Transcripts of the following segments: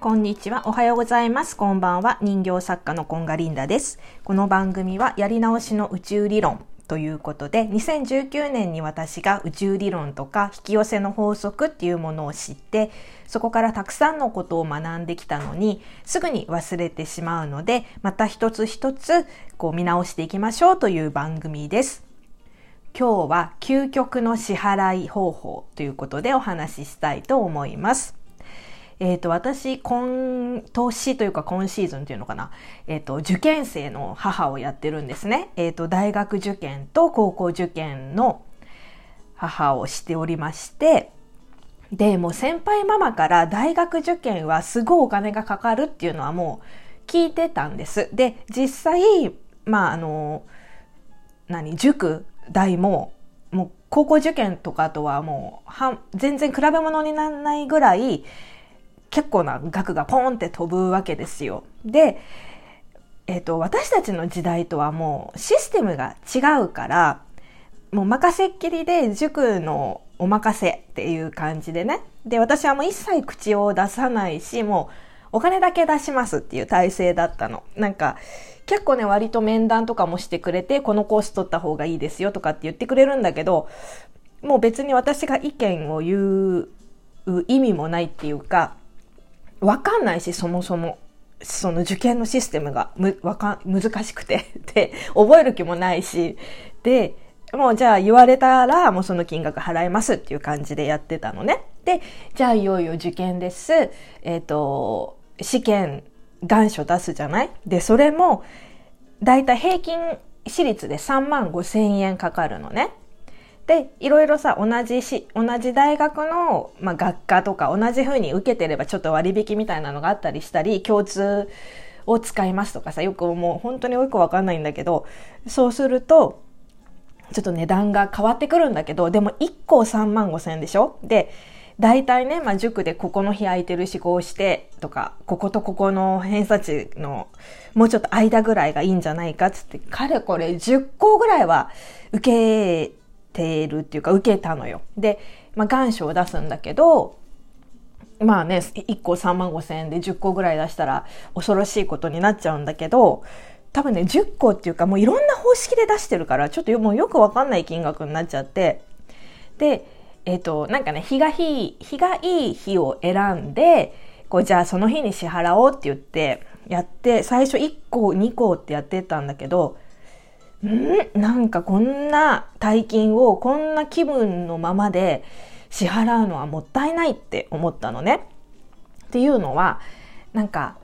こんにちは。おはようございます。こんばんは。人形作家のコンガリンダです。この番組はやり直しの宇宙理論ということで、2019年に私が宇宙理論とか引き寄せの法則っていうものを知って、そこからたくさんのことを学んできたのに、すぐに忘れてしまうので、また一つ一つこう見直していきましょうという番組です。今日は究極の支払い方法ということでお話ししたいと思います。えっ、ー、と、私、今年というか今シーズンっていうのかな、えっ、ー、と、受験生の母をやってるんですね。えっ、ー、と、大学受験と高校受験の母をしておりまして、で、もう先輩ママから大学受験はすごいお金がかかるっていうのはもう聞いてたんです。で、実際、まあ、あの、何、塾代も、もう高校受験とかとはもう、は全然比べ物にならないぐらい、結構な額がポンって飛ぶわけですよ。で、えっ、ー、と、私たちの時代とはもうシステムが違うから、もう任せっきりで塾のお任せっていう感じでね。で、私はもう一切口を出さないし、もうお金だけ出しますっていう体制だったの。なんか、結構ね、割と面談とかもしてくれて、このコース取った方がいいですよとかって言ってくれるんだけど、もう別に私が意見を言う意味もないっていうか、わかんないし、そもそも。その受験のシステムがむ、わか、難しくて。で、覚える気もないし。で、もうじゃあ言われたらもうその金額払いますっていう感じでやってたのね。で、じゃあいよいよ受験です。えっ、ー、と、試験、願書出すじゃない？で、それも、だいたい平均私立で3万5千円かかるのね。で、いろいろさ、同じし、同じ大学の、まあ、学科とか同じ風に受けてればちょっと割引みたいなのがあったりしたり、共通を使いますとかさ、よくもう本当によくわかんないんだけど、そうすると、ちょっと値段が変わってくるんだけど、でも1個3万5千円でしょ？で、大体ね、まあ、塾でここの日空いてるし、こうしてとか、こことここの偏差値のもうちょっと間ぐらいがいいんじゃないかっつって、かれこれ10校ぐらいは受けているっていうか受けたのよ。で、まあ、願書を出すんだけど、まあね、1個3万5千円で10個ぐらい出したら恐ろしいことになっちゃうんだけど、多分ね、10個っていうかもういろんな方式で出してるから、ちょっともうよくわかんない金額になっちゃって、で、えっ、ー、と、なんかね、日がいい、日がいい日を選んで、こう、じゃあその日に支払おうって言って、やって、最初1個、2個ってやってたんだけど、んなんかこんな大金をこんな気分のままで支払うのはもったいないって思ったのね。っていうのは、なんか、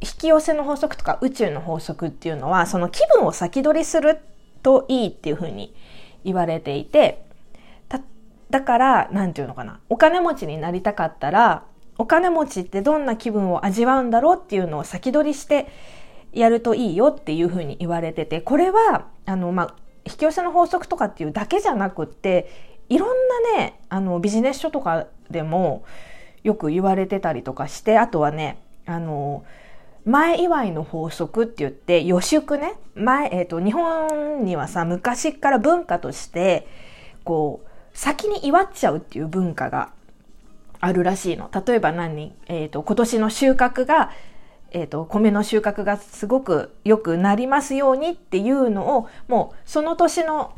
引き寄せの法則とか宇宙の法則っていうのは、その気分を先取りするといいっていうふうに言われていて、だから、なんていうのかな。お金持ちになりたかったら、お金持ちってどんな気分を味わうんだろうっていうのを先取りしてやるといいよっていうふうに言われてて、これは、あの、まあ、引き寄せの法則とかっていうだけじゃなくって、いろんなね、あの、ビジネス書とかでもよく言われてたりとかして、あとはね、あの、前祝いの法則って言って、予祝ね、前、えっ、ー、と、日本にはさ、昔から文化として、こう、先に祝っちゃうっていう文化があるらしいの。例えば何えっ、ー、と、今年の収穫がえっ、ー、と、米の収穫がすごく良くなりますようにっていうのを、もうその年の、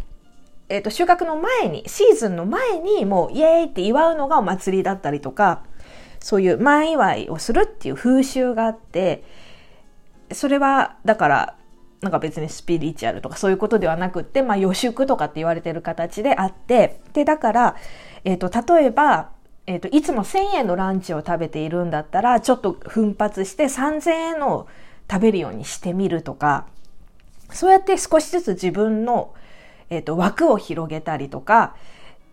えっ、ー、と、収穫の前に、シーズンの前にもうイエーイって祝うのがお祭りだったりとか、そういう前祝いをするっていう風習があって、それは、だから、なんか別にスピリチュアルとかそういうことではなくって、まあ予祝とかって言われてる形であって、で、だから、えっ、ー、と、例えば、えっ、ー、と、いつも1000円のランチを食べているんだったら、ちょっと奮発して3000円の食べるようにしてみるとか、そうやって少しずつ自分の、えっ、ー、と、枠を広げたりとか、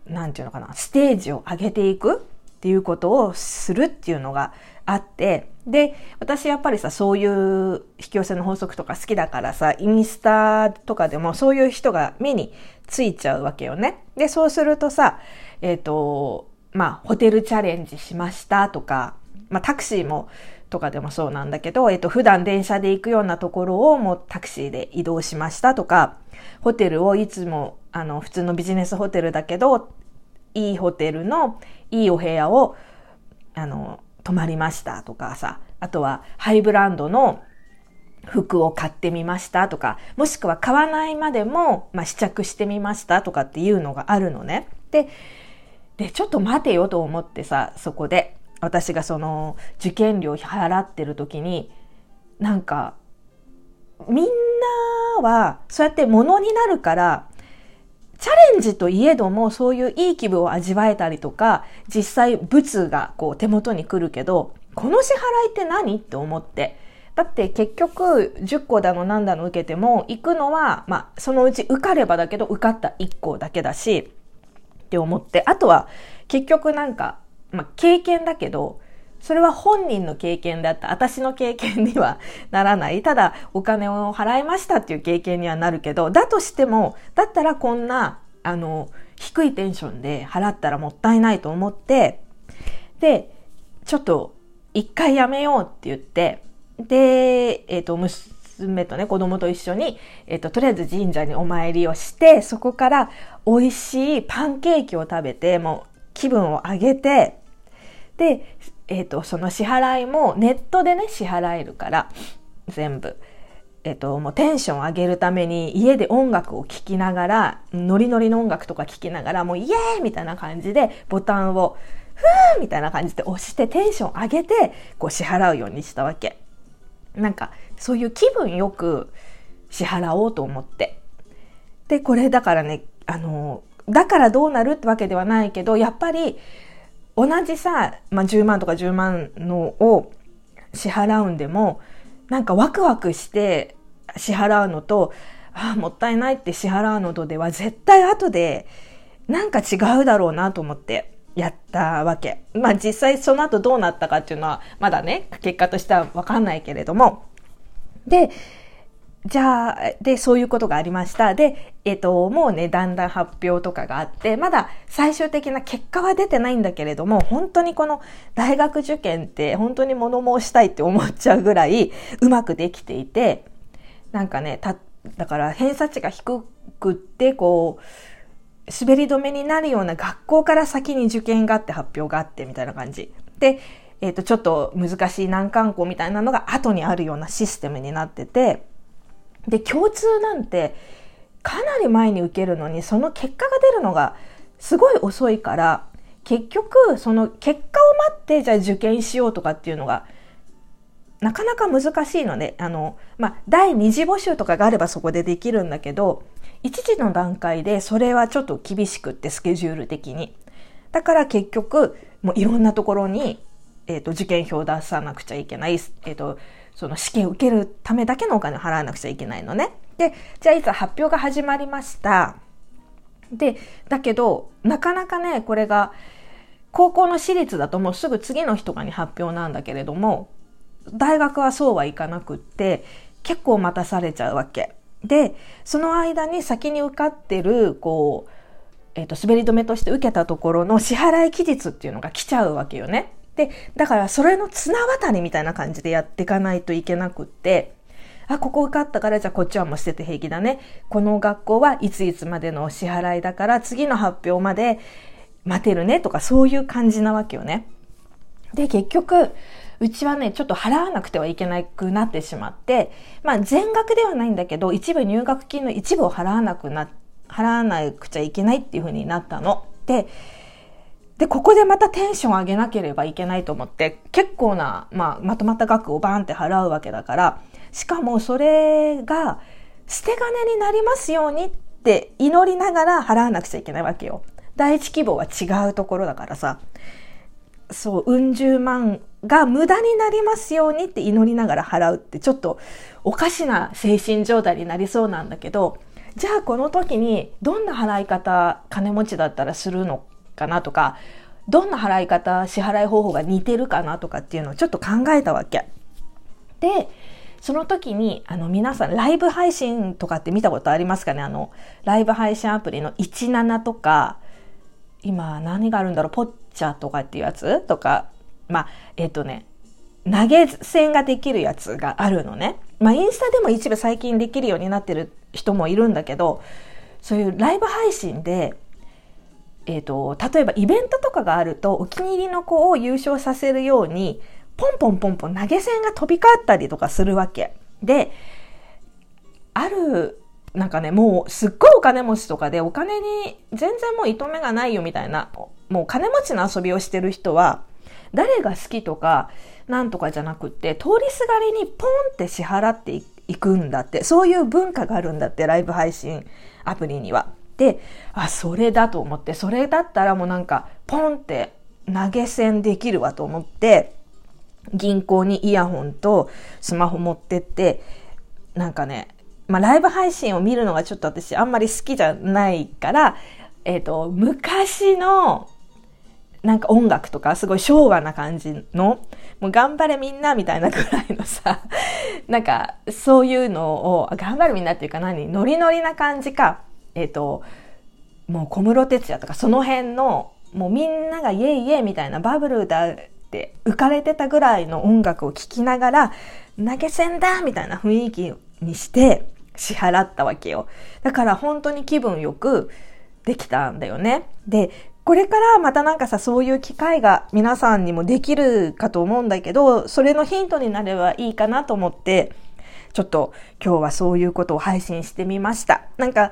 なんていうのかな、ステージを上げていくっていうことをするっていうのがあって、で、私やっぱりさ、そういう引き寄せの法則とか好きだからさ、インスタとかでもそういう人が目についちゃうわけよね。で、そうするとさ、えっ、ー、と、まあ、ホテルチャレンジしましたとか、まあ、タクシーも、とかでもそうなんだけど、えっと、普段電車で行くようなところをもうタクシーで移動しましたとか、ホテルをいつも、あの、普通のビジネスホテルだけど、いいホテルのいいお部屋を、あの、泊まりましたとかさ、あとはハイブランドの服を買ってみましたとか、もしくは買わないまでも、まあ、試着してみましたとかっていうのがあるのね。で、で、ちょっと待てよと思ってさ、そこで、私がその受験料払ってる時に、なんか、みんなはそうやって物になるから、チャレンジといえどもそういういい気分を味わえたりとか、実際物がこう手元に来るけど、この支払いって何って思って。だって結局10個だの何だの受けても行くのは、まあそのうち受かればだけど受かった1個だけだし、って思って、あとは結局なんか、まあ経験だけど、それは本人の経験であった。私の経験には ならない。ただ、お金を払いましたっていう経験にはなるけど、だとしても、だったらこんな、あの、低いテンションで払ったらもったいないと思って、で、ちょっと、一回やめようって言って、で、えっ、ー、と、娘とね、子供と一緒に、えっ、と、とりあえず神社にお参りをして、そこから美味しいパンケーキを食べて、もう気分を上げて、で、えっ、と、その支払いもネットでね、支払えるから、全部。えっ、と、もうテンション上げるために家で音楽を聴きながら、ノリノリの音楽とか聴きながら、もうイエーイみたいな感じでボタンを、ふーみたいな感じで押してテンション上げて、こう支払うようにしたわけ。なんか、そういう気分よく支払おうと思って。で、これだからね、あの、だからどうなるってわけではないけど、やっぱり、同じさ、まあ、10万とか10万のを支払うんでも、なんかワクワクして支払うのと、ああ、もったいないって支払うのとでは絶対後でなんか違うだろうなと思ってやったわけ。まあ実際その後どうなったかっていうのはまだね、結果としてはわかんないけれども。で、じゃあ、で、そういうことがありました。で、えっ、と、もうね、だんだん発表とかがあって、まだ最終的な結果は出てないんだけれども、本当にこの大学受験って本当に物申したいって思っちゃうぐらいうまくできていて、なんかね、た、だから偏差値が低くって、こう、滑り止めになるような学校から先に受験があって発表があってみたいな感じ。で、えっ、と、ちょっと難しい難関校みたいなのが後にあるようなシステムになってて、で、共通なんてかなり前に受けるのに、その結果が出るのがすごい遅いから、結局、その結果を待って、じゃあ受験しようとかっていうのが、なかなか難しいので、あの、まあ、第二次募集とかがあればそこでできるんだけど、一時の段階でそれはちょっと厳しくって、スケジュール的に。だから結局、もういろんなところに、え、ー、と、受験票を出さなくちゃいけない、え、ー、と、その試験を受けるためだけのお金を払わなくちゃいけないのね。で、じゃあいつ発表が始まりました。で、だけど、なかなかね、これが、高校の私立だともうすぐ次の日とかに発表なんだけれども、大学はそうはいかなくって、結構待たされちゃうわけ。で、その間に先に受かってる、こう、えっ、ー、と、滑り止めとして受けたところの支払い期日っていうのが来ちゃうわけよね。で、だからそれの綱渡りみたいな感じでやっていかないといけなくって、あ、ここ受かったからじゃあこっちはもう捨てて平気だね。この学校はいついつまでの支払いだから次の発表まで待てるねとかそういう感じなわけよね。で、結局、うちはね、ちょっと払わなくてはいけなくなってしまって、まあ全額ではないんだけど、一部入学金の一部を払わなくな、払わなくちゃいけないっていうふうになったの。で、で、ここでまたテンション上げなければいけないと思って、結構な、まあ、まとまった額をバーンって払うわけだから、しかもそれが捨て金になりますようにって祈りながら払わなくちゃいけないわけよ。第一希望は違うところだからさ。そう、うん十万が無駄になりますようにって祈りながら払うってちょっとおかしな精神状態になりそうなんだけど、じゃあこの時にどんな払い方金持ちだったらするのかなとか、どんな払い方、支払い方法が似てるかなとかっていうのをちょっと考えたわけ。で、その時に、あの、皆さん、ライブ配信とかって見たことありますかね？あの、ライブ配信アプリの17とか、今、何があるんだろう？ポッチャとかっていうやつとか、まあ、えっ、とね、投げ銭ができるやつがあるのね。まあ、インスタでも一部最近できるようになってる人もいるんだけど、そういうライブ配信で、えっ、ー、と、例えばイベントとかがあると、お気に入りの子を優勝させるように、ポンポンポンポン投げ銭が飛び交ったりとかするわけ。で、ある、なんかね、もうすっごいお金持ちとかでお金に全然もう糸目がないよみたいな、もう金持ちの遊びをしてる人は、誰が好きとか、なんとかじゃなくって、通りすがりにポンって支払っていくんだって、そういう文化があるんだって、ライブ配信アプリには。で、あ、それだと思って、それだったらもうなんか、ポンって投げ銭できるわと思って、銀行にイヤホンとスマホ持ってって、なんかね、まあライブ配信を見るのがちょっと私あんまり好きじゃないから、えっ、ー、と、昔のなんか音楽とかすごい昭和な感じの、もう頑張れみんなみたいなぐらいのさ、なんかそういうのを、頑張るみんなっていうか何？ノリノリな感じか。えっ、ー、と、もう小室哲也とかその辺の、もうみんながイエイイエイみたいなバブルだって浮かれてたぐらいの音楽を聴きながら、投げ銭だみたいな雰囲気にして支払ったわけよ。だから本当に気分よくできたんだよね。で、これからまたなんかさ、そういう機会が皆さんにもできるかと思うんだけど、それのヒントになればいいかなと思って、ちょっと今日はそういうことを配信してみました。なんか、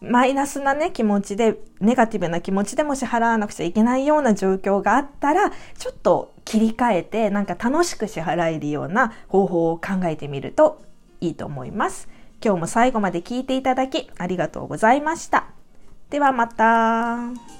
マイナスなね、気持ちで、ネガティブな気持ちでも支払わなくちゃいけないような状況があったら、ちょっと切り替えて、なんか楽しく支払えるような方法を考えてみるといいと思います。今日も最後まで聞いていただきありがとうございました。ではまた。